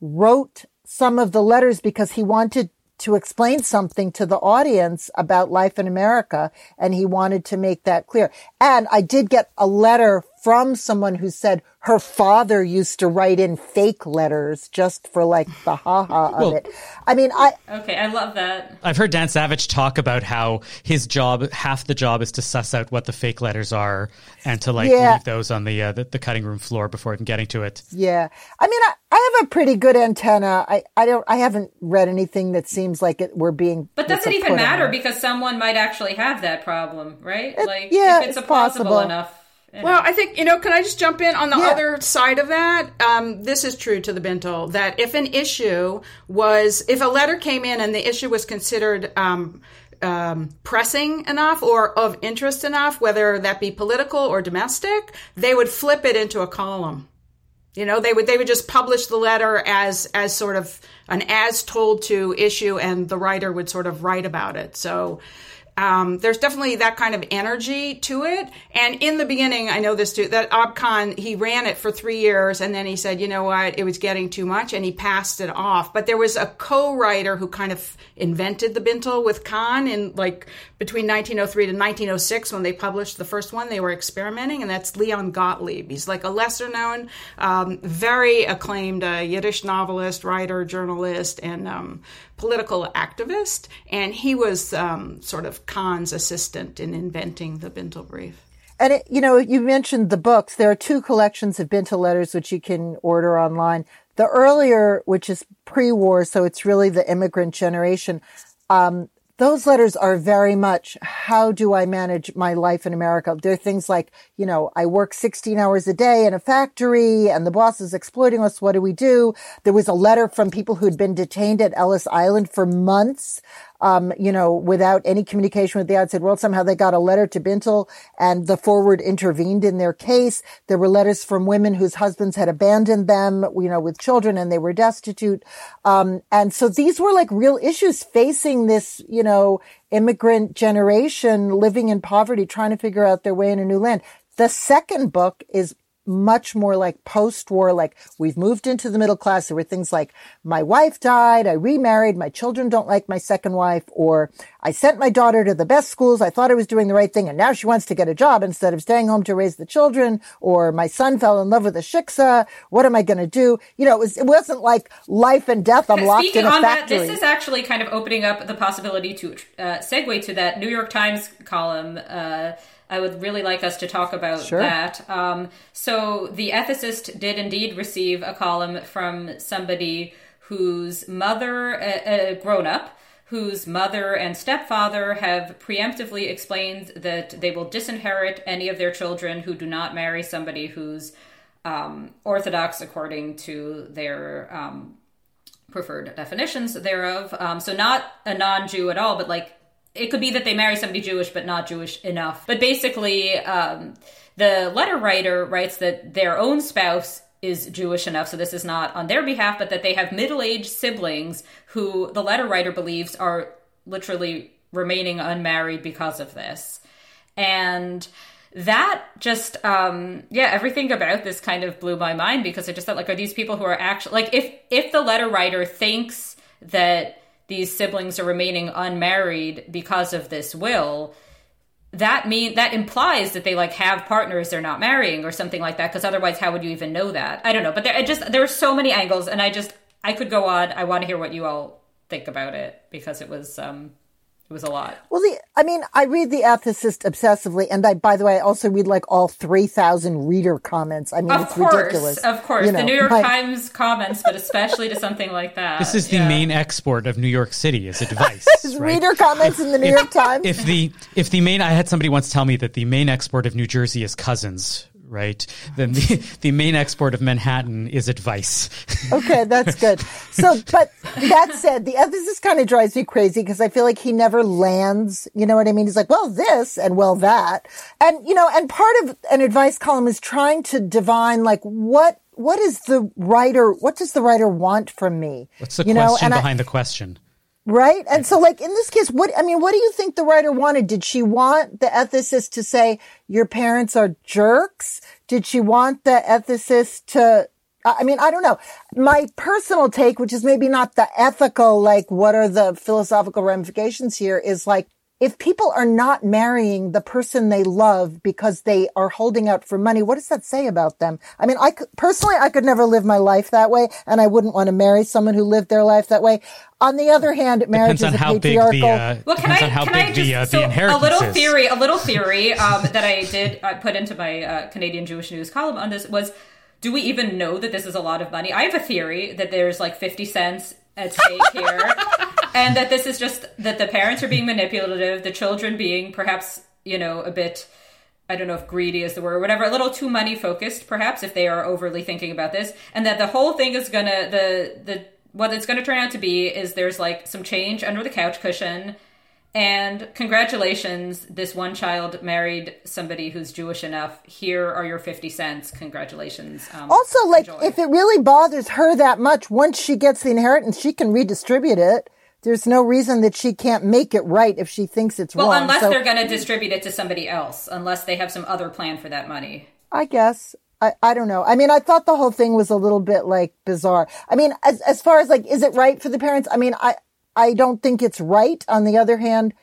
wrote some of the letters because he wanted to explain something to the audience about life in America and he wanted to make that clear. And I did get a letter from someone who said her father used to write in fake letters just for like the haha of Well- it. I mean, I, Okay, I love that. I've heard Dan Savage talk about how his job, half the job, is to suss out what the fake letters are and to like Yeah. leave those on the, uh, the the cutting room floor before even getting to it. Yeah. I mean, I, I I have a pretty good antenna. I, I don't I haven't read anything that seems like it we're being But does it even matter because someone might actually have that problem, right? like yeah, if it's, it's a plausible possible. enough. Well, I think, you know, can I just jump in on the Yeah. other side of that? Um, this is true to the Bintel that if an issue was, if a letter came in and the issue was considered um, um, pressing enough or of interest enough, whether that be political or domestic, they would flip it into a column. You know, they would they would just publish the letter as as sort of an as told to issue, and the writer would sort of write about it. So um, there's definitely that kind of energy to it. And in the beginning, I know this too, that Cahan, he ran it for three years and then he said, you know what, it was getting too much and he passed it off. But there was a co-writer who kind of invented the Bintel with Cahan in like between 1903 to 1906 when they published the first one, they were experimenting and that's Leon Gottlieb. He's like a lesser known, um, very acclaimed uh, Yiddish novelist, writer, journalist, and um, political activist. And he was um, sort of Cahan's assistant in inventing the Bintel brief. And it, you know, you mentioned the books. There are two collections of Bintel letters which you can order online. The earlier, which is pre-war, so it's really the immigrant generation. Um, those letters are very much how do I manage my life in America? There are things like, you know, I work 16 hours a day in a factory and the boss is exploiting us. What do we do? There was a letter from people who'd been detained at Ellis Island for months um, you know, without any communication with the outside world. Somehow they got a letter to Bintel and the forward intervened in their case. There were letters from women whose husbands had abandoned them, you know, with children and they were destitute. Um, and so these were like real issues facing this, you know, immigrant generation living in poverty, trying to figure out their way in a new land. The second book is much more like post-war, like we've moved into the middle class. There were things like my wife died, I remarried, my children don't like my second wife, or I sent my daughter to the best schools. I thought I was doing the right thing, and now she wants to get a job instead of staying home to raise the children. Or my son fell in love with a shiksa. What am I going to do? You know, it, was, it wasn't like life and death. I'm locked Speaking in a on factory. that, this is actually kind of opening up the possibility to uh, segue to that New York Times column. Uh, I would really like us to talk about Sure. that. Um, so, The Ethicist did indeed receive a column from somebody whose mother, a, a grown up, whose mother and stepfather have preemptively explained that they will disinherit any of their children who do not marry somebody who's um, orthodox according to their um, preferred definitions thereof. Um, so not a non-Jew at all, but like it could be that they marry somebody Jewish but not Jewish enough. But basically, um, the letter writer writes that their own spouse is Jewish enough, so this is not on their behalf, but that they have middle-aged siblings who the letter writer believes are literally remaining unmarried because of this. And that just um yeah everything about this kind of blew my mind because i just thought like are these people who are actually like if if the letter writer thinks that these siblings are remaining unmarried because of this will that mean that implies that they like have partners they're not marrying or something like that because otherwise how would you even know that? I don't know but there it just there are so many angles and i just i could go on. I want to hear what you all think about it because it was um it was a lot Well, the, I mean, I read the ethicist obsessively, and I, by the way, I also read like all three thousand reader comments. I mean, of it's course ridiculous. of course You the know, new york my- times comments but especially to something like that This is the Yeah. main export of New York City is advice. right? Reader comments in the New York Times. If the if the main I had somebody once tell me that the main export of New Jersey is cousins, right? Then the the main export of Manhattan is advice. Okay, that's good. So, but that said, the ethicist kind of drives me crazy because I feel like he never lands. You know what I mean? He's like, well, this and well, that. And, you know, and part of an advice column is trying to divine like what, what is the writer, what does the writer want from me? What's the you know, question and I- behind the question? Right. And so like in this case, what, I mean, what do you think the writer wanted? Did she want the ethicist to say your parents are jerks? Did she want the ethicist to, I mean, I don't know. My personal take, which is maybe not the ethical, like what are the philosophical ramifications here is like, if people are not marrying the person they love because they are holding out for money, what does that say about them? I mean, I could, personally, I could never live my life that way, and I wouldn't want to marry someone who lived their life that way. On the other hand, marriage Depends is a patriarchal. the uh, Well, can I can I just the uh, so the a little is. theory a little theory um, that I did uh, put into my uh, Canadian Jewish News column on this was do we even know that this is a lot of money? I have a theory that there's like 50 cents at stake here. and that this is just that the parents are being manipulative, the children being perhaps, you know, a bit I don't know if greedy is the word or whatever, a little too money focused, perhaps, if they are overly thinking about this. And that the whole thing is gonna the the what it's gonna turn out to be is there's like some change under the couch cushion. And congratulations, this one child married somebody who's Jewish enough. Here are your 50 cents. Congratulations. Um, Also, like, enjoy. if it really bothers her that much, once she gets the inheritance, she can redistribute it. There's no reason that she can't make it right if she thinks it's well, wrong. Well, unless So- they're going to distribute it to somebody else, unless they have some other plan for that money. I guess. I, I don't know. I mean, I thought the whole thing was a little bit like bizarre. I mean, as as far as like, is it right for the parents? I mean, I I don't think it's right. On the other hand,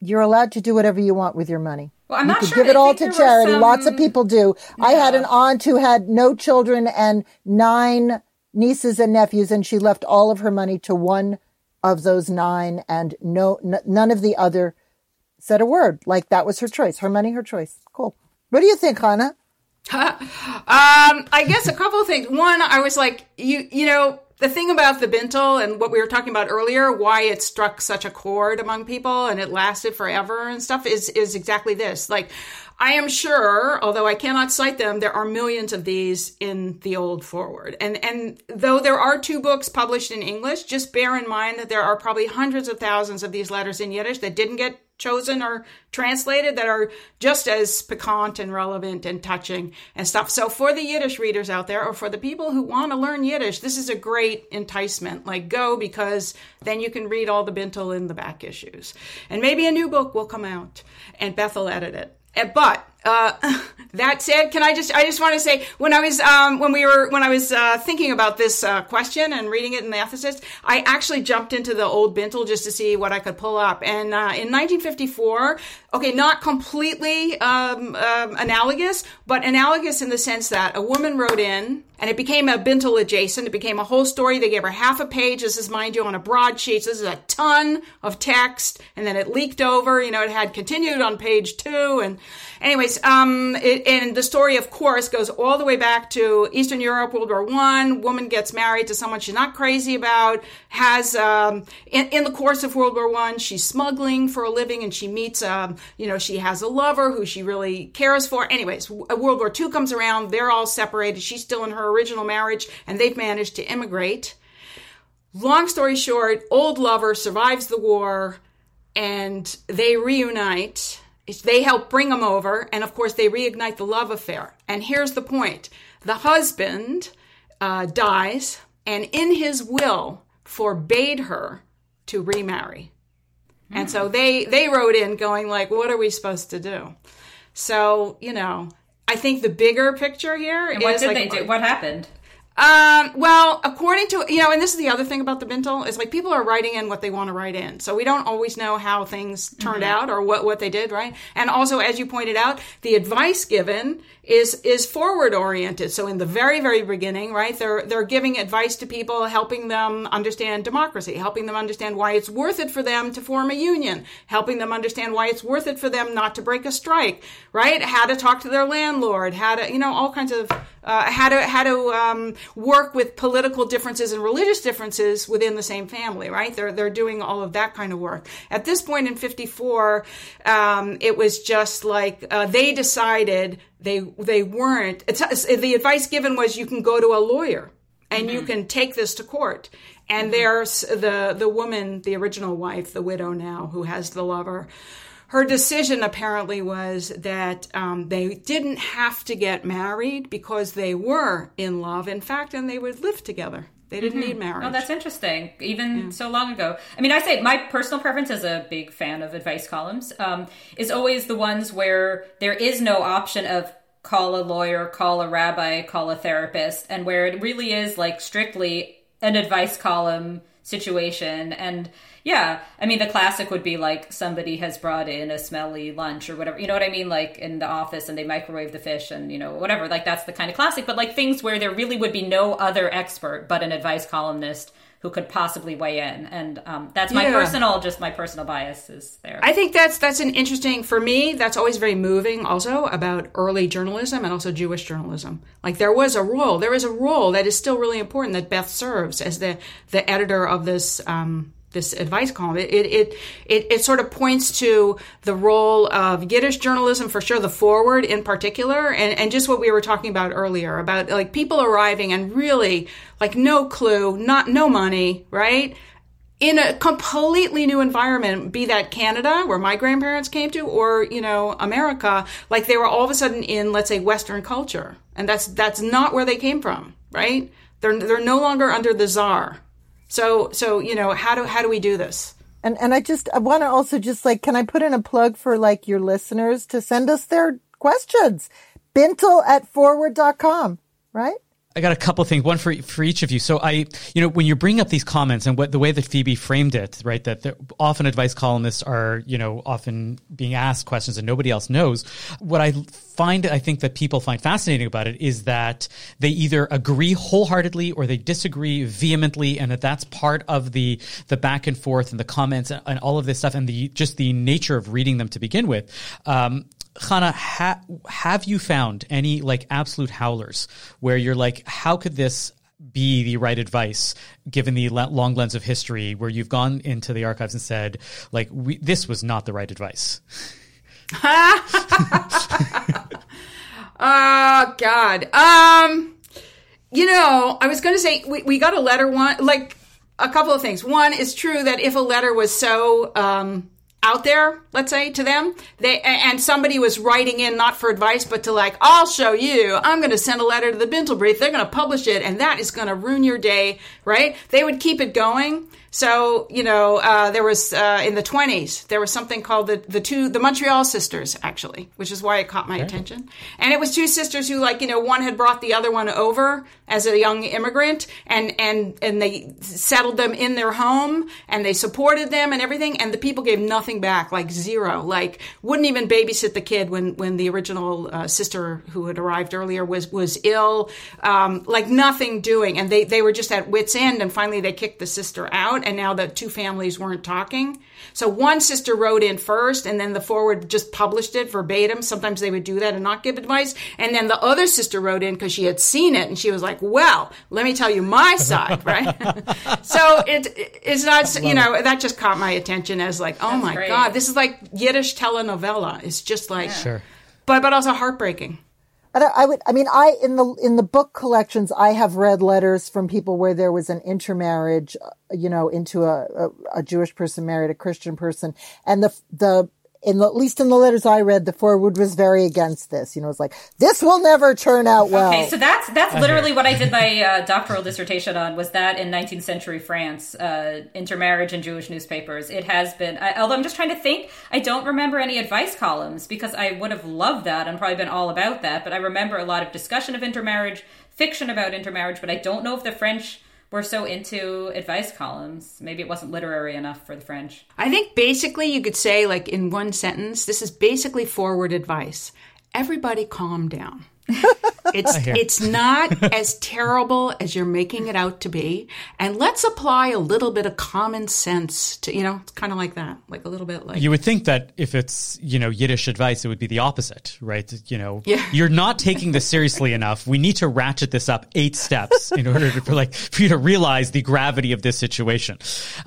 you're allowed to do whatever you want with your money. Well, I'm you not could sure. give it all to charity. some- Lots of people do. I had an aunt who had no children and nine nieces and nephews, and she left all of her money to one of those nine, and no, n- none of the other said a word. Like that was her choice. Her money, her choice. Cool. What do you think, Chana? Um, I guess a couple of things. One, I was like, you, you know, the thing about the Bintel and what we were talking about earlier, why it struck such a chord among people and it lasted forever and stuff is, is exactly this. Like, I am sure, although I cannot cite them, there are millions of these in the old forward. And, and though there are two books published in English, just bear in mind that there are probably hundreds of thousands of these letters in Yiddish that didn't get chosen or translated that are just as piquant and relevant and touching and stuff. So for the Yiddish readers out there or for the people who want to learn Yiddish, this is a great enticement. Like go because then you can read all the Bintel in the back issues. And maybe a new book will come out and Beth will edit it. Uh, But uh, that said, can I just I just want to say when I was um, when we were when I was uh, thinking about this uh, question and reading it in the ethicist, I actually jumped into the old Bintel just to see what I could pull up. And uh, in 1954, okay, not completely um, um, analogous, but analogous in the sense that a woman wrote in and it became a Bintel adjacent. It became a whole story. They gave her half a page. This is, mind you, on a broadsheet. So this is a ton of text. And then it leaked over. You know, it had continued on page two. And anyways, um, it, and the story, of course, goes all the way back to Eastern Europe, World War One. Woman gets married to someone she's not crazy about. Has um, in, in the course of World War One, she's smuggling for a living, and she meets, um, you know, she has a lover who she really cares for. Anyways, World War Two comes around. They're all separated. She's still in her original marriage, and they've managed to immigrate. Long story short, old lover survives the war, and they reunite. They help bring him over, and of course, they reignite the love affair. And here's the point the husband uh, dies, and in his will, forbade her to remarry. And so they they wrote in going like, "What are we supposed to do?" So you know, I think the bigger picture here And what did like, they do? What happened? Um, well, according to you know, and this is the other thing about the Bintel is like people are writing in what they want to write in, so we don't always know how things turned out or what what they did, right? And also, as you pointed out, the advice given is is forward oriented. So in the very very beginning, right, they're they're giving advice to people, helping them understand democracy, helping them understand why it's worth it for them to form a union, helping them understand why it's worth it for them not to break a strike, right? How to talk to their landlord, how to you know all kinds of uh, how to how to um, work with political differences and religious differences within the same family, right? They're they're doing all of that kind of work. At this point in '54, um, it was just like uh, they decided they they weren't. It's, the advice given was you can go to a lawyer and you can take this to court. And there's the the woman, the original wife, the widow now, who has the lover her decision apparently was that um, they didn't have to get married because they were in love, in fact, and they would live together. They didn't need marriage. Oh, that's interesting. Even so long ago. I mean, I say my personal preference as a big fan of advice columns um, is always the ones where there is no option of call a lawyer, call a rabbi, call a therapist, and where it really is like strictly an advice column situation. And yeah, I mean, the classic would be like somebody has brought in a smelly lunch or whatever. You know what I mean? Like in the office and they microwave the fish and, you know, whatever. Like that's the kind of classic. But like things where there really would be no other expert but an advice columnist who could possibly weigh in. And um, that's my Yeah. personal, just my personal biases there. I think that's that's an interesting for me. That's always very moving. Also about early journalism and also Jewish journalism. Like there was a role, there is a role that is still really important that Beth serves as the the editor of this um, this advice column. It it, it it sort of points to the role of Yiddish journalism for sure, the forward in particular, and and just what we were talking about earlier about like people arriving and really like no clue, not no money, right? in a completely new environment, be that Canada, where my grandparents came to, or you know America, like they were all of a sudden in, let's say, Western culture, and that's that's not where they came from, right? They're they're no longer under the czar. So so you know how do how do we do this? And and I just I want to also just like can I put in a plug for like your listeners to send us their questions. Bintel at forward.com, right? I got a couple of things, one for for each of you. So I, you know, when you bring up these comments and what the way that Phoebe framed it, right, that often advice columnists are, you know, often being asked questions and nobody else knows. What I find, I think that people find fascinating about it is that they either agree wholeheartedly or they disagree vehemently, and that that's part of the the back and forth and the comments and, and all of this stuff and the just the nature of reading them to begin with. Um, Chana, ha- have you found any like absolute howlers where you're like, how could this be the right advice given the le- long lens of history where you've gone into the archives and said, like, we, this was not the right advice? Oh God. Um, you know, I was going to say we, we got a letter one like a couple of things. One is true that if a letter was so um, out there, let's say to them, they and somebody was writing in not for advice but to like, I'll show you. I'm going to send a letter to the Bintel Brief. They're going to publish it, and that is going to ruin your day, right? They would keep it going. So you know, uh, there was uh, in the 20s there was something called the the two the Montreal sisters actually, which is why it caught my attention. And it was two sisters who like you know one had brought the other one over as a young immigrant, and and and they settled them in their home and they supported them and everything, and the people gave nothing back, like zero, like wouldn't even babysit the kid when when the original uh, sister who had arrived earlier was was ill, um, like nothing doing, and they they were just at wits end, and finally they kicked the sister out and now the two families weren't talking. So one sister wrote in first, and then the forward just published it verbatim. Sometimes they would do that and not give advice. And then the other sister wrote in because she had seen it, and she was like, "Well, let me tell you my side, right?" so it it's not, you know, that just caught my attention as like, "Oh my great. god, this is like Yiddish telenovela." It's just like, Sure. but but also heartbreaking. I, I would, I mean, I, in the, in the book collections, I have read letters from people where there was an intermarriage, uh, you know, into a, a, a Jewish person married a Christian person. And the, the, in the, at least in the letters I read, the forward was very against this. You know, it's like, this will never turn out well. Okay, so that's that's literally what I did my uh, doctoral dissertation on. Was that in 19th century France, uh, intermarriage in Jewish newspapers? It has been. I, although I'm just trying to think, I don't remember any advice columns because I would have loved that and probably been all about that. But I remember a lot of discussion of intermarriage, fiction about intermarriage. But I don't know if the French were so into advice columns. Maybe it wasn't literary enough for the French. I think basically you could say, like in one sentence, this is basically forward advice. Everybody calm down. It's it's not as terrible as you're making it out to be, and let's apply a little bit of common sense to you know it's kind of like that, like a little bit like You would think that if it's, you know, Yiddish advice, it would be the opposite, right? You know, Yeah. you're not taking this seriously enough. We need to ratchet this up eight steps in order to, for like, for you to realize the gravity of this situation.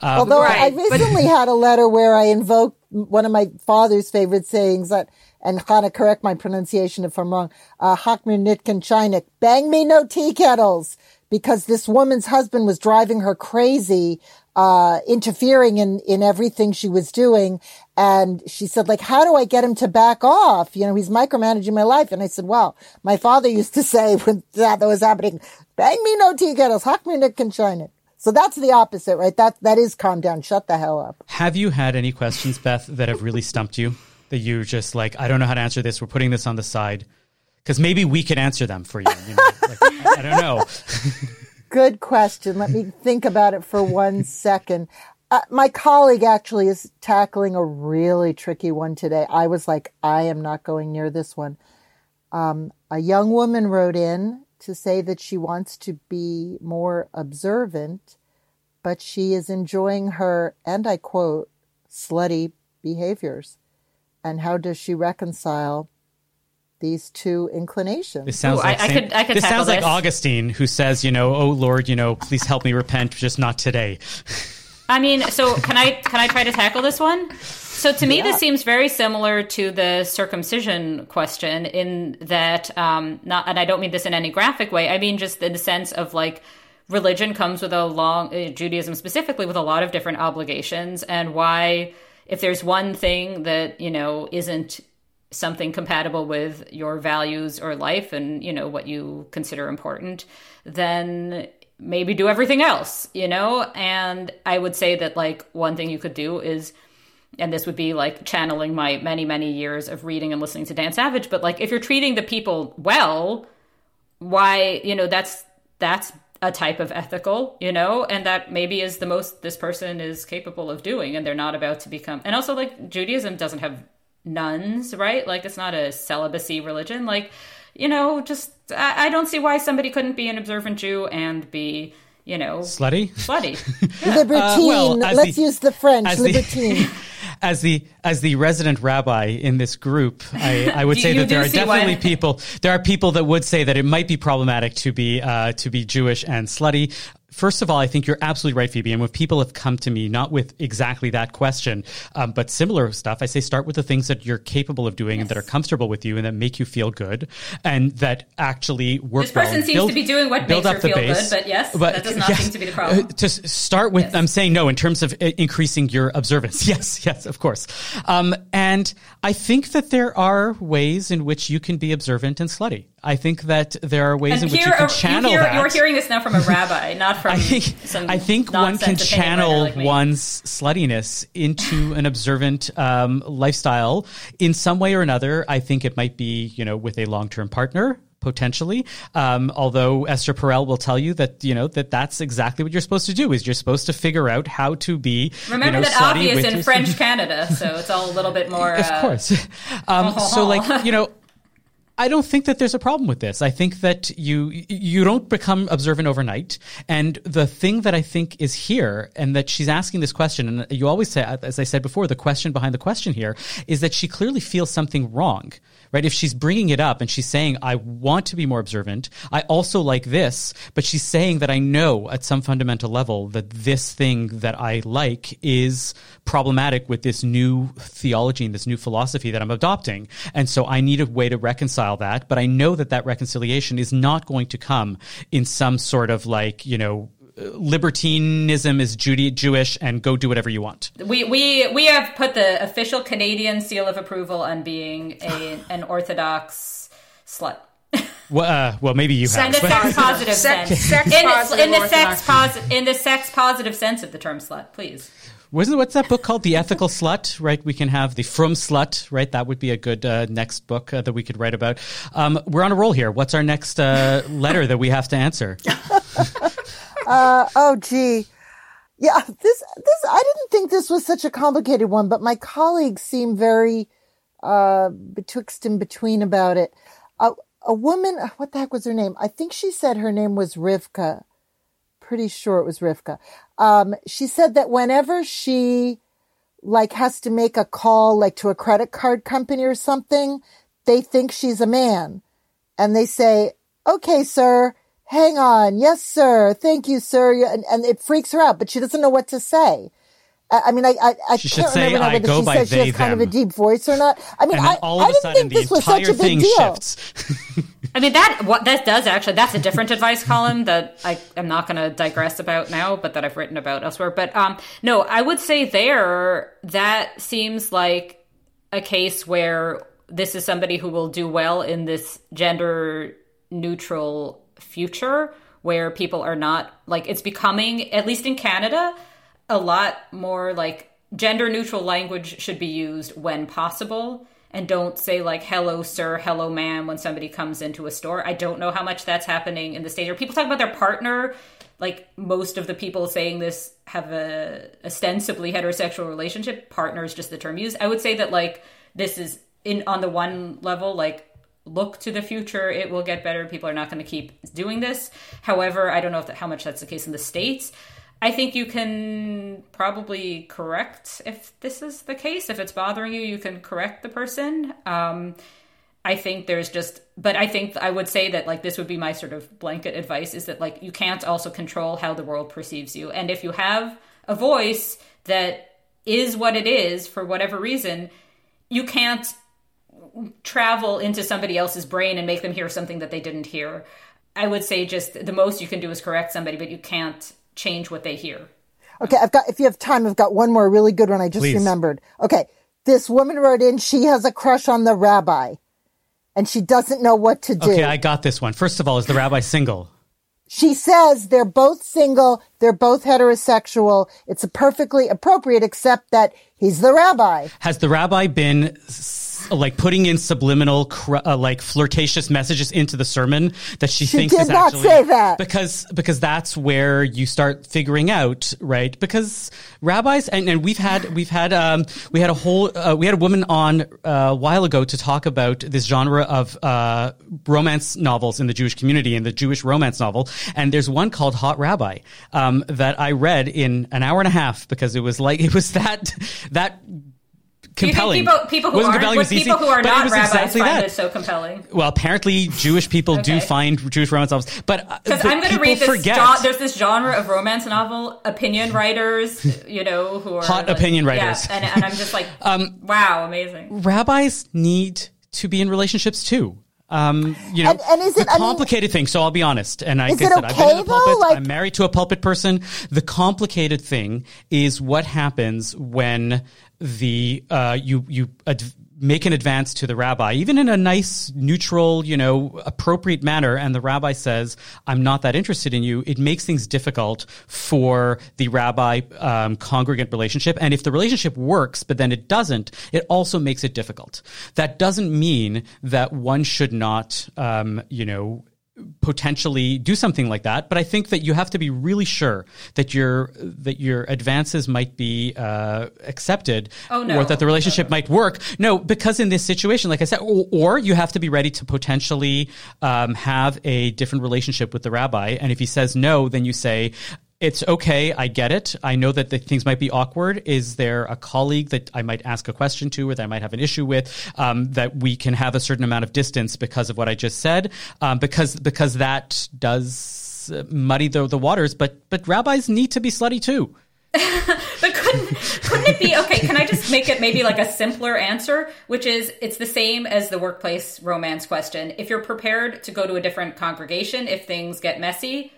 Um, Although I Right, but- recently had a letter where I invoked one of my father's favorite sayings that, and Chana, correct my pronunciation if I'm wrong, uh, Hakmir Nitkin Chinik, bang me no tea kettles, because this woman's husband was driving her crazy, uh, interfering in, in everything she was doing. And she said, like, how do I get him to back off? You know, he's micromanaging my life. And I said, well, my father used to say when that was happening, bang me no tea kettles, Hakmir Nitkin Chinik. So that's the opposite, right? That that is calm down, shut the hell up. Have you had any questions, Beth, that have really stumped you? That you just like, I don't know how to answer this. We're putting this on the side because maybe we could answer them for you. you know? like, I I don't know. Good question. Let me think about it for one second. Uh, my colleague actually is tackling a really tricky one today. I was like, I am not going near this one. Um, a young woman wrote in to say that she wants to be more observant but she is enjoying her, and I quote, slutty behaviors. And how does she reconcile these two inclinations? This sounds Ooh, like I- I could- I could this tackle sounds like this. Augustine who says, you know, oh Lord, you know, please help me repent, just not today. I mean, so can I can I try to tackle this one? So to me, this seems very similar to the circumcision question in that, um, not, and I don't mean this in any graphic way. I mean just in the sense of like religion comes with a long uh, Judaism specifically with a lot of different obligations, and why if there's one thing that you know isn't something compatible with your values or life and you know what you consider important then maybe do everything else you know? And i would say that like one thing you could do is and this would be like channeling my many many years of reading and listening to Dan Savage but like if you're treating the people well why you know that's that's a type of ethical you know and that maybe is the most this person is capable of doing and they're not about to become and also like Judaism doesn't have nuns right like it's not a celibacy religion like you know just I, I don't see why somebody couldn't be an observant Jew and be you know Slutty? slutty Libertine. Uh, well, Let's the- use the French. as the- Libertine. as the as the resident rabbi in this group, I, I would You- say that there are definitely why- people. There are people that would say that it might be problematic to be uh, to be Jewish and slutty. First of all, I think you're absolutely right, Phoebe. And when people have come to me, not with exactly that question, um, but similar stuff, I say start with the things that you're capable of doing and that are comfortable with you and that make you feel good and that actually work This person well. seems Build- to be doing what build makes up her feel good, but yes, that does not seem to be the problem. Uh, to start with, Yes. I'm saying no in terms of uh, increasing your observance. Yes, yes, of course. Um, and I think that there are ways in which you can be observant and slutty. I think that there are ways and in which you can are- channel hear, that. you're hearing this now from a rabbi not from I think I think one can nonsense opinion writer channel like one's sluttiness into an observant um, lifestyle in some way or another. I think it might be you know with a long term partner potentially. Um, although Esther Perel will tell you that you know that that's exactly what you're supposed to do is you're supposed to figure out how to be Remember you know, that obvious in French Canada, so it's all a little bit more. of uh, course. Um, so, like, you know, I don't think that there's a problem with this. I think that you you don't become observant overnight. And the thing that I think is here, and that she's asking this question, and you always say, as I said before, the question behind the question here is that she clearly feels something wrong. Right? If she's bringing it up and she's saying, I want to be more observant, I also like this, but she's saying that I know at some fundamental level that this thing that I like is problematic with this new theology and this new philosophy that I'm adopting. And so I need a way to reconcile that, but I know that that reconciliation is not going to come in some sort of like, you know, libertinism is Judy, Jewish and go do whatever you want. We we we have put the official Canadian seal of approval on being a an Orthodox slut. Well, uh, well maybe you have. In the but- sex positive Sex- sense. sex in, the, in the sex Orthodox. positive in the sex positive sense of the term slut, please. Wasn't what's that book called? The Ethical Slut, right? We can have the From Slut, right? That would be a good uh, next book uh, that we could write about. Um, we're on a roll here. What's our next uh, letter that we have to answer? oh, gee. Yeah, this, this, I didn't think this was such a complicated one, but my colleagues seem very, uh, betwixt and between about it. A woman, what the heck was her name? I think she said her name was Rivka. Pretty sure it was Rivka. Um, she said that whenever she, like, has to make a call, like, to a credit card company or something, they think she's a man. And they say, okay, sir, hang on. Yes, sir. Thank you, sir. And, and it freaks her out, but she doesn't know what to say. I, I mean, I, I, I She can't say, remember now whether she by said she they, has kind of a deep voice or not. I mean, I, then all I of a didn't sudden, think this was such a big deal. I mean that what that does actually that's a different advice column that I am not going to digress about now, but that I've written about elsewhere. But um, no, I would say there that seems like a case where this is somebody who will do well in this gender neutral future where people are not like it's becoming at least in Canada a lot more like gender neutral language should be used when possible. And don't say like hello sir hello ma'am when somebody comes into a store. I don't know how much that's happening in the state or people talk about their partner? Like most of the people saying this have a ostensibly heterosexual relationship. Partner is just the term used. I would say that like this is in on the one level like look to the future it will get better. People are not going to keep doing this. However i don't know if that, how much that's the case in the states I think you can probably correct if this is the case. If it's bothering you, you can correct the person. Um, I think there's just, but I think I would say that like this would be my sort of blanket advice is that like you can't also control how the world perceives you. And if you have a voice that is what it is for whatever reason, you can't travel into somebody else's brain and make them hear something that they didn't hear. I would say just the most you can do is correct somebody, but you can't change what they hear. Okay, I've got, if you have time, I've got one more really good one I just Please. remembered. Okay, this woman wrote in, she has a crush on the rabbi and she doesn't know what to do. Okay, I got this one. First of all, is the rabbi single? she says they're both single, they're both heterosexual. It's perfectly appropriate, except that he's the rabbi. Has the rabbi been s- like putting in subliminal, cr- uh, like flirtatious messages into the sermon that she, She thinks did is not actually say that. because because that's where you start figuring out right because rabbis and, and we've had we've had um we had a whole uh, we had a woman on uh, a while ago to talk about this genre of uh romance novels in the Jewish community and the Jewish romance novel and there's one called Hot Rabbi um that I read in an hour and a half because it was like it was that that compelling People, people who Wasn't aren't, compelling, but was easy, people who are but not rabbis exactly find that. it so compelling. Well, apparently Jewish people do find Jewish romance novels, but uh, Because but I'm going to read this. forget gen- there's this genre of romance novel opinion writers, you know, who are Hot like- opinion yeah, writers. and, and I'm just like, Um, wow, amazing. rabbis need to be in relationships too. Um, you know, And- and is it- the I mean- complicated thing? So I'll be honest, and I Is it that I've been in okay, the pulpit. though? Like- I'm married to a pulpit person. The complicated thing is what happens when the uh, you you ad- make an advance to the rabbi, even in a nice, neutral, you know, appropriate manner, and the rabbi says, "I'm not that interested in you." It makes things difficult for the rabbi um, congregant relationship, and if the relationship works, but then it doesn't, it also makes it difficult. That doesn't mean that one should not, um, you know potentially do something like that but i think that you have to be really sure that your that your advances might be uh, accepted Oh, no. or that the relationship might work no because in this situation like i said or, or you have to be ready to potentially um, have a different relationship with the rabbi and if he says no then you say it's okay. I get it. I know that the things might be awkward. Is there a colleague that I might ask a question to or that I might have an issue with um, that we can have a certain amount of distance because of what I just said? Um, because because that does uh, muddy the, the waters. But but rabbis need to be slutty too. But couldn't couldn't it be okay? Can I just make it maybe like a simpler answer, which is it's the same as the workplace romance question. If you're prepared to go to a different congregation, if things get messy,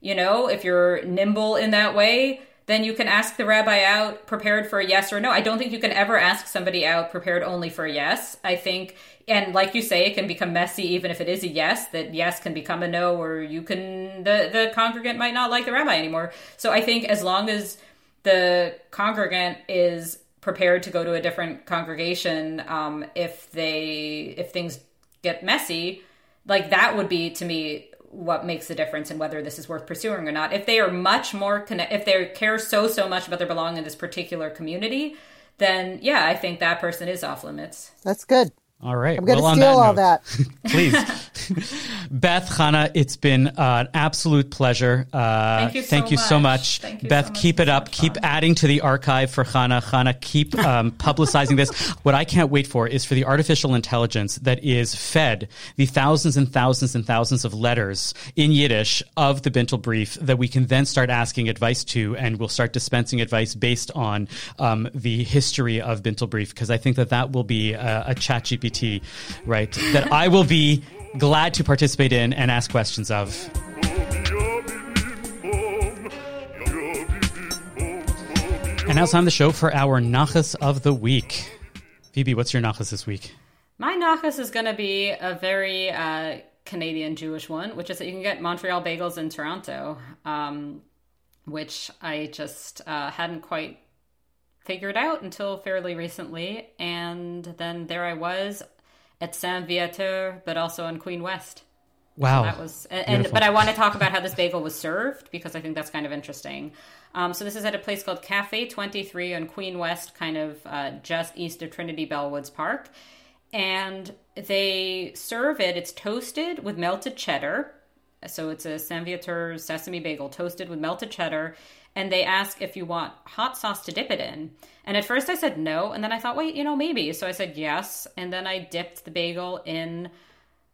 you know, if you're nimble in that way, then you can ask the rabbi out prepared for a yes or no. I don't think you can ever ask somebody out prepared only for a yes. I think, and like you say, it can become messy even if it is a yes. That yes can become a no, or you can the the congregant might not like the rabbi anymore. So I think as long as the congregant is prepared to go to a different congregation, um, if they if things get messy, like that would be to me what makes the difference in whether this is worth pursuing or not. If they are much more connect, if they care so so much about their belonging in this particular community, then yeah, I think that person is off limits. That's good. All right. I'm going to well, steal that all note, that. Please. Beth, Chana, it's been uh, an absolute pleasure. Uh, Thank you so thank you so much. much. Thank you Beth, so much. keep it It's so up. Keep fun. adding to the archive for Chana. Chana, keep um, publicizing this. What I can't wait for is for the artificial intelligence that is fed the thousands and thousands and thousands of letters in Yiddish of the Bintel brief that we can then start asking advice to, and we'll start dispensing advice based on um, the history of Bintel brief, because I think that that will be a, a chat GPT, right? that I will be glad to participate in and ask questions of. And now it's time the show for our Nachas of the week. Phoebe, what's your Nachas this week? My nachas is going to be a very uh, Canadian Jewish one, which is that you can get Montreal bagels in Toronto, um, which I just uh, hadn't quite figured out until fairly recently. And then there I was at Saint Viateur, but also on Queen West. Wow. That was, and, and Beautiful. but I want to talk about how this bagel was served because I think that's kind of interesting. Um, so this is at a place called Cafe Twenty Three on Queen West, kind of uh, just east of Trinity Bellwoods Park, and they serve it. It's toasted with melted cheddar, so it's a Saint Viateur sesame bagel toasted with melted cheddar, and they ask if you want hot sauce to dip it in. And at first I said no, and then I thought, wait, you know, maybe. So I said yes, and then I dipped the bagel in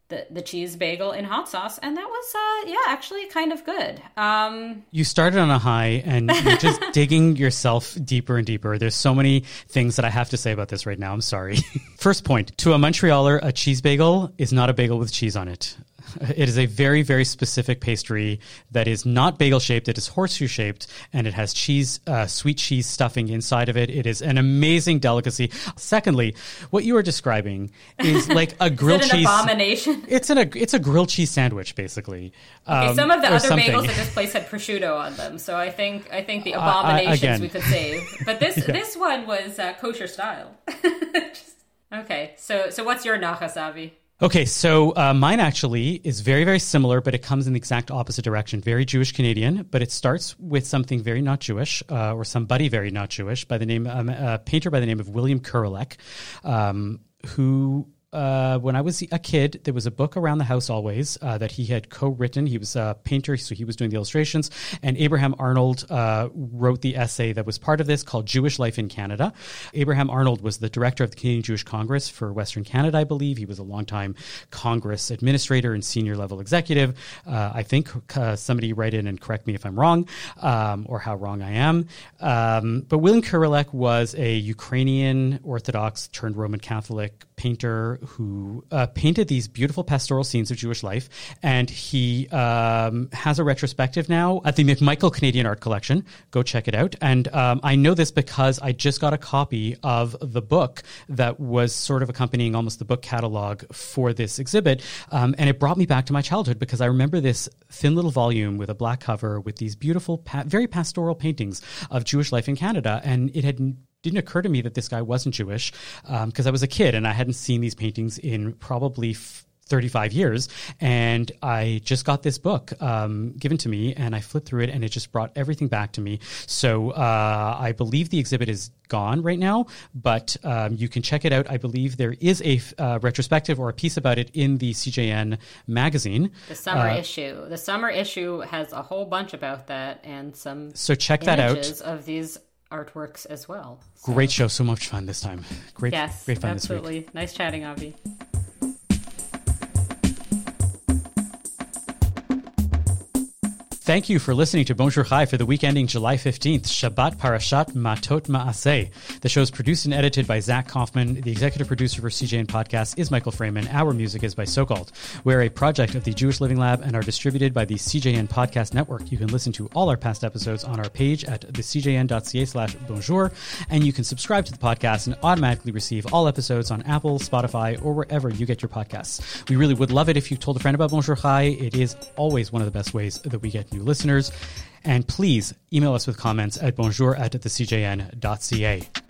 the, the cheese bagel in hot sauce, and that was, uh, yeah, actually kind of good. Um, You started on a high and you're just digging yourself deeper and deeper. There's so many things that I have to say about this right now. I'm sorry. First point to a Montrealer, a cheese bagel is not a bagel with cheese on it. It is a very, very specific pastry that is not bagel shaped. It is horseshoe shaped and it has cheese, uh, sweet cheese stuffing inside of it. It is an amazing delicacy. Secondly, what you are describing is like a grilled is it an cheese. abomination? It's an, it's a grilled cheese sandwich, basically. Okay, Um, some of the other something. bagels at this place had prosciutto on them, so I think I think the I- abominations again. we could save. But this this one was uh, kosher style. Just- okay, so so what's your nachas, Avi? Okay, so uh, mine actually is very, very similar, but it comes in the exact opposite direction. Very Jewish Canadian, but it starts with something very not Jewish, uh, or somebody very not Jewish, by the name um, a painter by the name of William Kurelek, um, who. Uh, when I was a kid, there was a book around the house always uh, that he had co-written. He was a painter, so he was doing the illustrations. And Abraham Arnold uh, wrote the essay that was part of this called "Jewish Life in Canada." Abraham Arnold was the director of the Canadian Jewish Congress for Western Canada, I believe. He was a longtime Congress administrator and senior level executive. Uh, I think uh, somebody write in and correct me if I'm wrong um, or how wrong I am. Um, but William Kurelek was a Ukrainian Orthodox turned Roman Catholic painter who uh, painted these beautiful pastoral scenes of Jewish life. And he um, has a retrospective now at the McMichael Canadian Art Collection. Go check it out. And um, I know this because I just got a copy of the book that was sort of accompanying almost the book catalog for this exhibit. Um, and it brought me back to my childhood because I remember this thin little volume with a black cover with these beautiful, pa- very pastoral paintings of Jewish life in Canada. And it had didn't occur to me that this guy wasn't Jewish because I was a kid and I hadn't seen these paintings in probably f- 35 years. And I just got this book um, given to me and I flipped through it and it just brought everything back to me. So uh, I believe the exhibit is gone right now, but um, you can check it out. I believe there is a uh, retrospective or a piece about it in the CJN magazine. The summer Uh, issue. The summer issue has a whole bunch about that and some So check that out. images of these artworks as well. Great show. So much fun this time. Great, Yes, great fun this week. absolutely. Nice chatting, Avi. Thank you for listening to Bonjour Chai for the week ending July 15th, Shabbat Parashat Matot Masei. The show is produced and edited by Zach Kauffman. The executive producer for CJN Podcast is Michael Fraiman. Our music is by Socalled. We're a project of the Jewish Learning Lab and are distributed by the CJN Podcast Network. You can listen to all our past episodes on our page at thecjn.ca slash bonjour, and you can subscribe to the podcast and automatically receive all episodes on Apple, Spotify, or wherever you get your podcasts. We really would love it if you told a friend about Bonjour Chai. It is always one of the best ways that we get new listeners. And please email us with comments at bonjour at thecjn.ca.